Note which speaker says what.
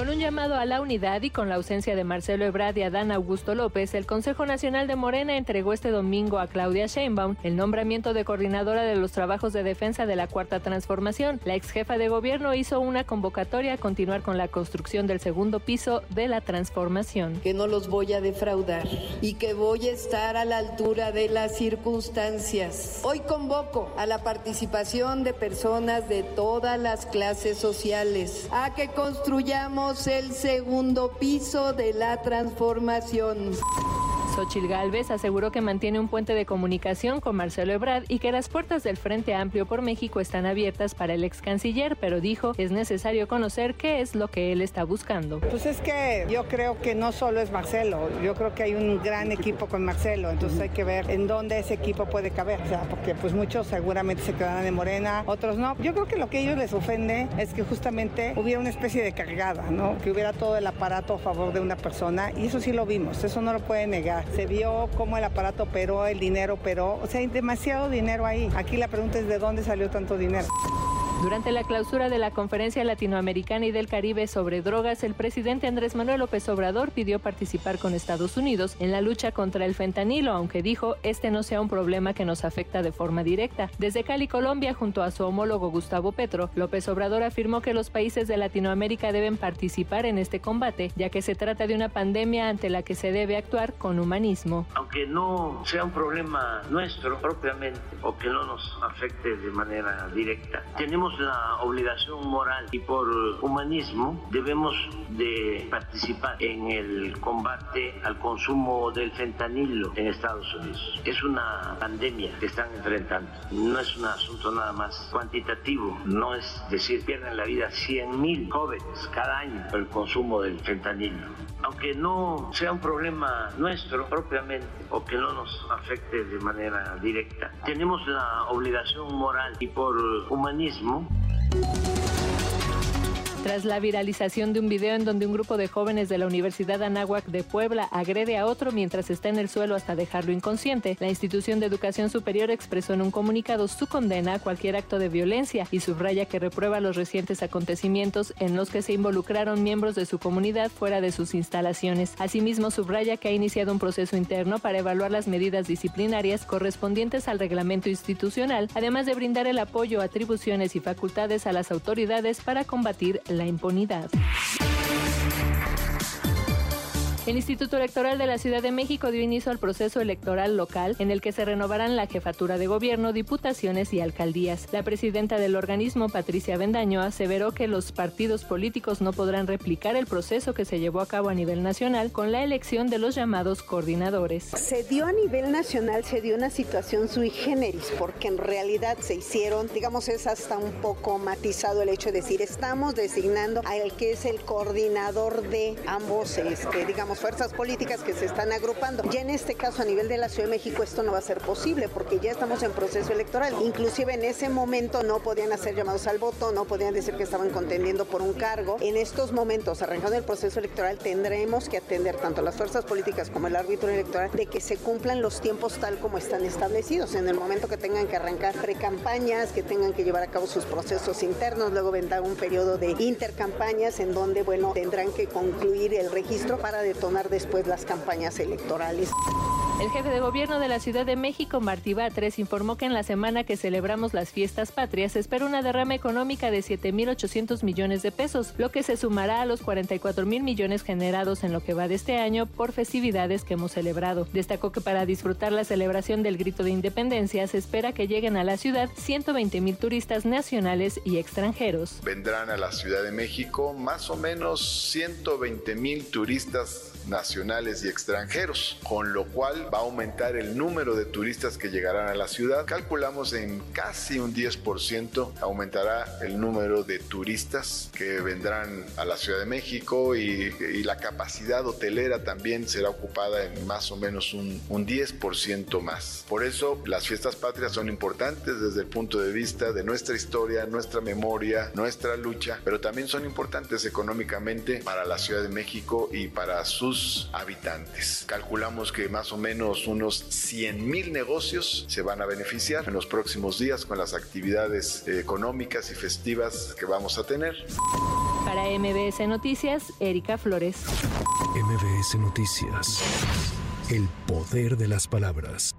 Speaker 1: Con un llamado a la unidad y con la ausencia de Marcelo Ebrard y Adán Augusto López, el Consejo Nacional de Morena entregó este domingo a Claudia Sheinbaum el nombramiento de coordinadora de los trabajos de defensa de la Cuarta Transformación. La ex jefa de gobierno hizo una convocatoria a continuar con la construcción del segundo piso de la transformación.
Speaker 2: Que no los voy a defraudar y que voy a estar a la altura de las circunstancias. Hoy convoco a la participación de personas de todas las clases sociales a que construyamos el segundo piso de la transformación.
Speaker 1: Xochil Gálvez aseguró que mantiene un puente de comunicación con Marcelo Ebrard y que las puertas del Frente Amplio por México están abiertas para el ex canciller, pero dijo es necesario conocer qué es lo que él está buscando.
Speaker 3: Pues es que yo creo que no solo es Marcelo, yo creo que hay un gran equipo con Marcelo, entonces hay que ver en dónde ese equipo puede caber, o sea, porque pues muchos seguramente se quedarán de Morena, otros no. Yo creo que lo que a ellos les ofende es que justamente hubiera una especie de cargada, ¿no? Que hubiera todo el aparato a favor de una persona y eso sí lo vimos, eso no lo puede negar se vio cómo el aparato operó, el dinero operó, o sea, hay demasiado dinero ahí. Aquí la pregunta es de dónde salió tanto dinero.
Speaker 1: Durante la clausura de la Conferencia Latinoamericana y del Caribe sobre drogas, el presidente Andrés Manuel López Obrador pidió participar con Estados Unidos en la lucha contra el fentanilo, aunque dijo este no sea un problema que nos afecta de forma directa. Desde Cali, Colombia, junto a su homólogo Gustavo Petro, López Obrador afirmó que los países de Latinoamérica deben participar en este combate, ya que se trata de una pandemia ante la que se debe actuar con humanismo.
Speaker 4: Aunque no sea un problema nuestro propiamente o que no nos afecte de manera directa, tenemos la obligación moral y por humanismo debemos de participar en el combate al consumo del fentanilo en Estados Unidos. Es una pandemia que están enfrentando. No es un asunto nada más cuantitativo. No es decir, pierden la vida 100 mil jóvenes cada año por el consumo del fentanilo. Aunque no sea un problema nuestro propiamente o que no nos afecte de manera directa, tenemos la obligación moral y por humanismo
Speaker 1: tras la viralización de un video en donde un grupo de jóvenes de la Universidad Anáhuac de Puebla agrede a otro mientras está en el suelo hasta dejarlo inconsciente, la institución de educación superior expresó en un comunicado su condena a cualquier acto de violencia y subraya que reprueba los recientes acontecimientos en los que se involucraron miembros de su comunidad fuera de sus instalaciones. Asimismo, subraya que ha iniciado un proceso interno para evaluar las medidas disciplinarias correspondientes al reglamento institucional, además de brindar el apoyo, atribuciones y facultades a las autoridades para combatir la impunidad. El Instituto Electoral de la Ciudad de México dio inicio al proceso electoral local en el que se renovarán la jefatura de gobierno, diputaciones y alcaldías. La presidenta del organismo, Patricia Bendaño, aseveró que los partidos políticos no podrán replicar el proceso que se llevó a cabo a nivel nacional con la elección de los llamados coordinadores.
Speaker 5: Se dio a nivel nacional, se dio una situación sui generis, porque en realidad se hicieron, digamos, es hasta un poco matizado el hecho de decir, estamos designando al que es el coordinador de ambos, este, digamos, fuerzas políticas que se están agrupando. Ya en este caso a nivel de la Ciudad de México esto no va a ser posible porque ya estamos en proceso electoral. Inclusive en ese momento no podían hacer llamados al voto, no podían decir que estaban contendiendo por un cargo. En estos momentos, arrancando el proceso electoral, tendremos que atender tanto las fuerzas políticas como el árbitro electoral de que se cumplan los tiempos tal como están establecidos. En el momento que tengan que arrancar precampañas, que tengan que llevar a cabo sus procesos internos, luego vendrá un periodo de intercampañas en donde, bueno, tendrán que concluir el registro para determinar tomar después las campañas electorales.
Speaker 1: El jefe de gobierno de la Ciudad de México, Martí Batres, informó que en la semana que celebramos las fiestas patrias se espera una derrama económica de 7.800 millones de pesos, lo que se sumará a los 44 mil millones generados en lo que va de este año por festividades que hemos celebrado. Destacó que para disfrutar la celebración del grito de independencia se espera que lleguen a la ciudad 120 mil turistas nacionales y extranjeros.
Speaker 6: Vendrán a la Ciudad de México más o menos 120 mil turistas nacionales y extranjeros, con lo cual va a aumentar el número de turistas que llegarán a la ciudad. Calculamos en casi un 10% aumentará el número de turistas que vendrán a la Ciudad de México y, la capacidad hotelera también será ocupada en más o menos un, un 10% más. Por eso las fiestas patrias son importantes desde el punto de vista de nuestra historia, nuestra memoria, nuestra lucha, pero también son importantes económicamente para la Ciudad de México y para sus sus habitantes. Calculamos que más o menos unos 100 mil negocios se van a beneficiar en los próximos días con las actividades económicas y festivas que vamos a tener.
Speaker 1: Para MBS Noticias, Erika Flores.
Speaker 7: MBS Noticias. El poder de las palabras.